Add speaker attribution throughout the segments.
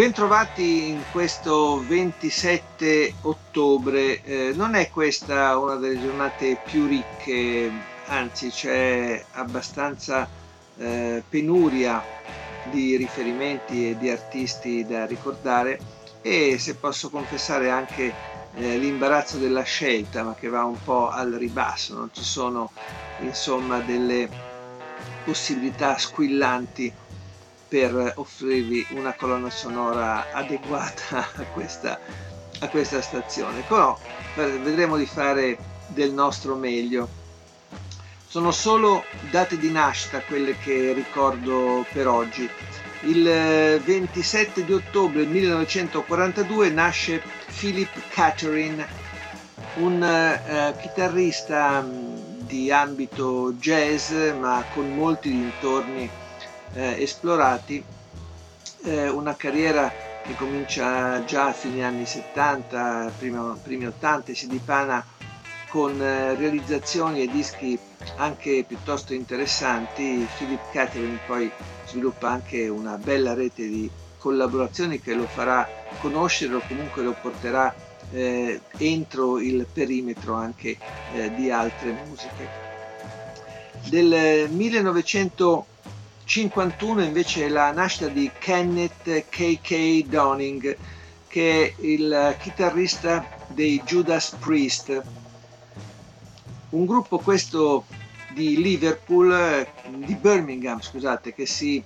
Speaker 1: Bentrovati in questo 27 ottobre, eh, non è questa una delle giornate più ricche, anzi c'è abbastanza eh, penuria di riferimenti e di artisti da ricordare. E se posso confessare anche eh, l'imbarazzo della scelta, ma che va un po' al ribasso, non ci sono insomma delle possibilità squillanti per offrirvi una colonna sonora adeguata a questa, a questa stazione. Però vedremo di fare del nostro meglio. Sono solo date di nascita quelle che ricordo per oggi. Il 27 di ottobre 1942 nasce Philip Catherine, un uh, chitarrista di ambito jazz ma con molti dintorni eh, esplorati, eh, una carriera che comincia già a fine anni 70, prima, primi 80 e si dipana con eh, realizzazioni e dischi anche piuttosto interessanti. Philip Catherine poi sviluppa anche una bella rete di collaborazioni che lo farà conoscere o comunque lo porterà eh, entro il perimetro anche eh, di altre musiche. Del 1900 51 invece è la nascita di Kenneth K.K. Downing, che è il chitarrista dei Judas Priest, un gruppo questo di Liverpool, di Birmingham, scusate, che si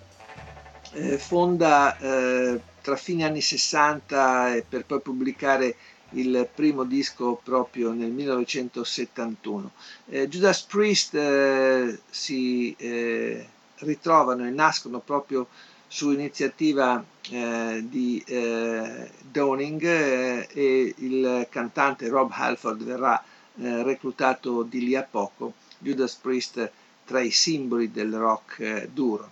Speaker 1: eh, fonda eh, tra fine anni 60 e per poi pubblicare il primo disco proprio nel 1971. Eh, Judas Priest eh, si ritrovano e nascono proprio su iniziativa eh, di eh, Downing eh, e il cantante Rob Halford verrà eh, reclutato di lì a poco, Judas Priest tra i simboli del rock eh, duro.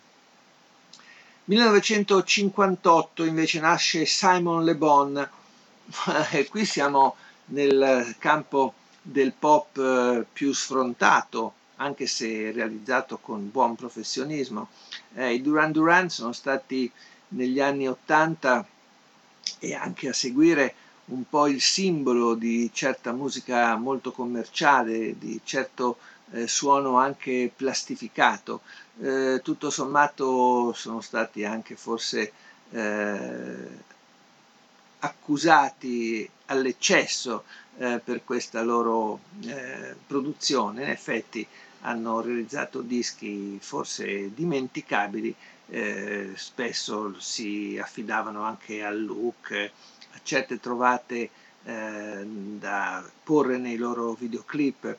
Speaker 1: 1958 invece nasce Simon Le Bon, e qui siamo nel campo del pop eh, più sfrontato, anche se realizzato con buon professionismo. Eh, I Duran Duran sono stati negli anni 80 e anche a seguire un po' il simbolo di certa musica molto commerciale, di certo eh, suono anche plastificato. Eh, tutto sommato sono stati anche forse eh, accusati all'eccesso eh, per questa loro eh, produzione. In effetti hanno realizzato dischi forse dimenticabili, eh, spesso si affidavano anche al look, a certe trovate eh, da porre nei loro videoclip.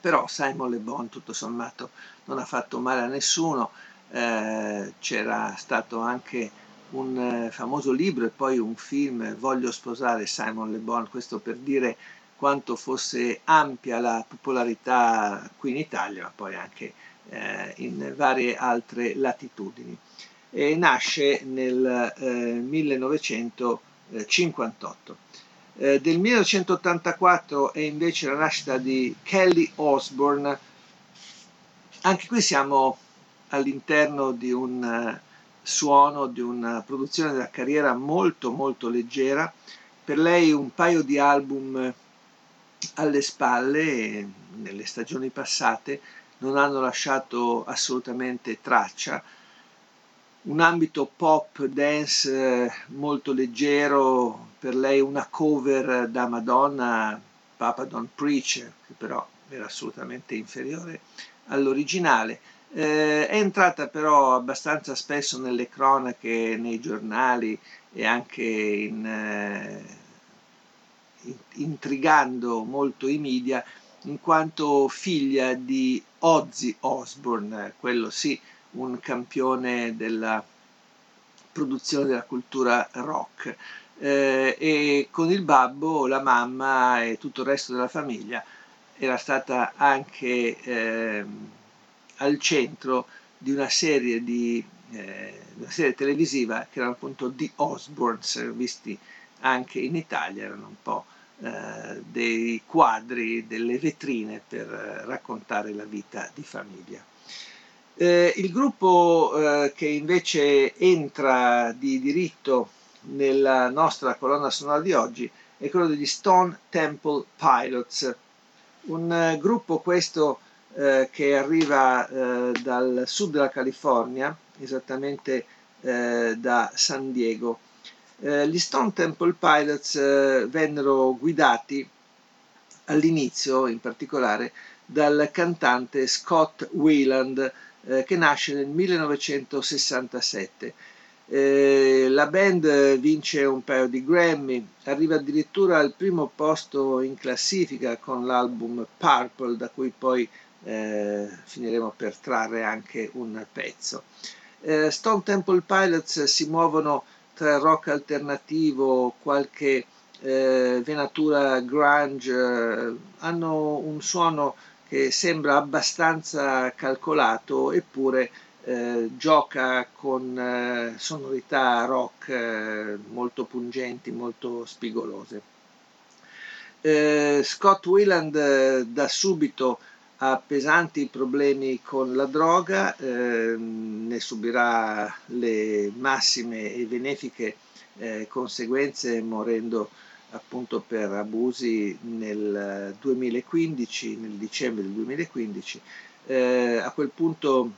Speaker 1: Però Simon Le Bon tutto sommato non ha fatto male a nessuno, eh, c'era stato anche un eh, famoso libro e poi un film, Voglio sposare Simon Le Bon, questo per dire quanto fosse ampia la popolarità qui in Italia, ma poi anche eh, in varie altre latitudini. E nasce nel eh, 1958. Eh, del 1984 è invece la nascita di Kelly Osbourne. Anche qui siamo all'interno di un uh, suono, di una produzione della carriera molto molto leggera. Per lei un paio di album alle spalle nelle stagioni passate non hanno lasciato assolutamente traccia. Un ambito pop dance eh, molto leggero, per lei una cover da Madonna, Papa Don't Preach, che però era assolutamente inferiore all'originale. Eh, è entrata però abbastanza spesso nelle cronache, nei giornali e anche in, eh, intrigando molto i media in quanto figlia di Ozzy Osbourne, quello sì, un campione della produzione della cultura rock. Eh, e con il babbo, la mamma e tutto il resto della famiglia era stata anche eh, al centro di una serie, di, eh, una serie televisiva che erano appunto The Osbournes, visti anche in Italia, erano un po' eh, dei quadri, delle vetrine per raccontare la vita di famiglia. Eh, il gruppo eh, che invece entra di diritto nella nostra colonna sonora di oggi è quello degli Stone Temple Pilots, un eh, gruppo questo eh, che arriva eh, dal sud della California, esattamente eh, da San Diego. Eh, gli Stone Temple Pilots vennero guidati all'inizio, in particolare, dal cantante Scott Wieland, eh, che nasce nel 1967. Eh, la band vince un paio di Grammy, arriva addirittura al primo posto in classifica con l'album Purple, da cui poi eh, finiremo per trarre anche un pezzo. Eh, Stone Temple Pilots si muovono tra rock alternativo, qualche eh, venatura grunge, eh, hanno un suono che sembra abbastanza calcolato eppure eh, gioca con eh, sonorità rock eh, molto pungenti, molto spigolose. Eh, Scott Wieland eh, da subito ha pesanti problemi con la droga, ehm, ne subirà le massime e benefiche eh, conseguenze morendo appunto per abusi nel 2015, nel dicembre del 2015. Eh, a quel punto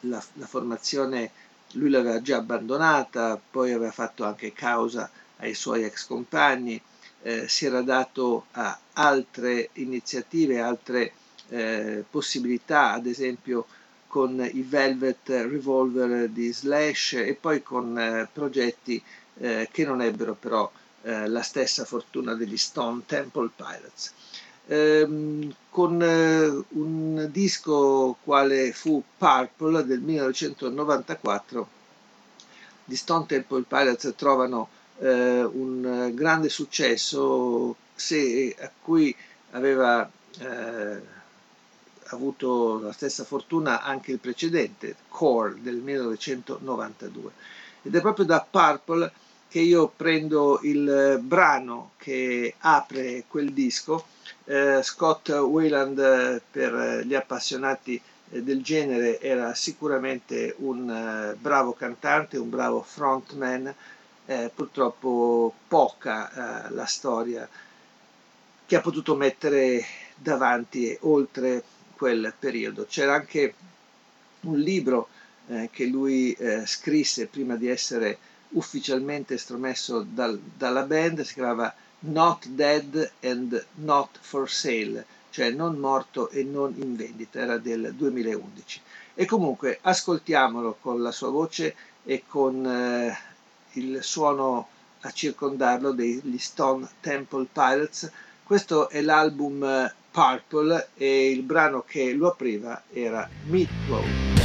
Speaker 1: la, la, formazione lui l'aveva già abbandonata, poi aveva fatto anche causa ai suoi ex compagni, eh, si era dato a altre iniziative, altre eh, possibilità, ad esempio con i Velvet Revolver di Slash e poi con eh, progetti eh, che non ebbero però eh, la stessa fortuna degli Stone Temple Pilots. Ehm, con eh, un disco quale fu Purple del 1994, gli Stone Temple Pilots trovano un grande successo se, a cui aveva eh, avuto la stessa fortuna anche il precedente, Core del 1992. Ed è proprio da Purple che io prendo il brano che apre quel disco, eh, Scott Wayland eh, per gli appassionati eh, del genere era sicuramente un eh, bravo cantante, un bravo frontman, eh, purtroppo poca eh, la storia che ha potuto mettere davanti e oltre quel periodo. C'era anche un libro che lui scrisse prima di essere ufficialmente estromesso dal, dalla band, si chiamava Not Dead and Not for Sale, cioè non morto e non in vendita, era del 2011. E comunque ascoltiamolo con la sua voce e con eh, il suono a circondarlo degli Stone Temple Pilots. Questo è l'album eh, Purple e il brano che lo apriva era Meatloaf.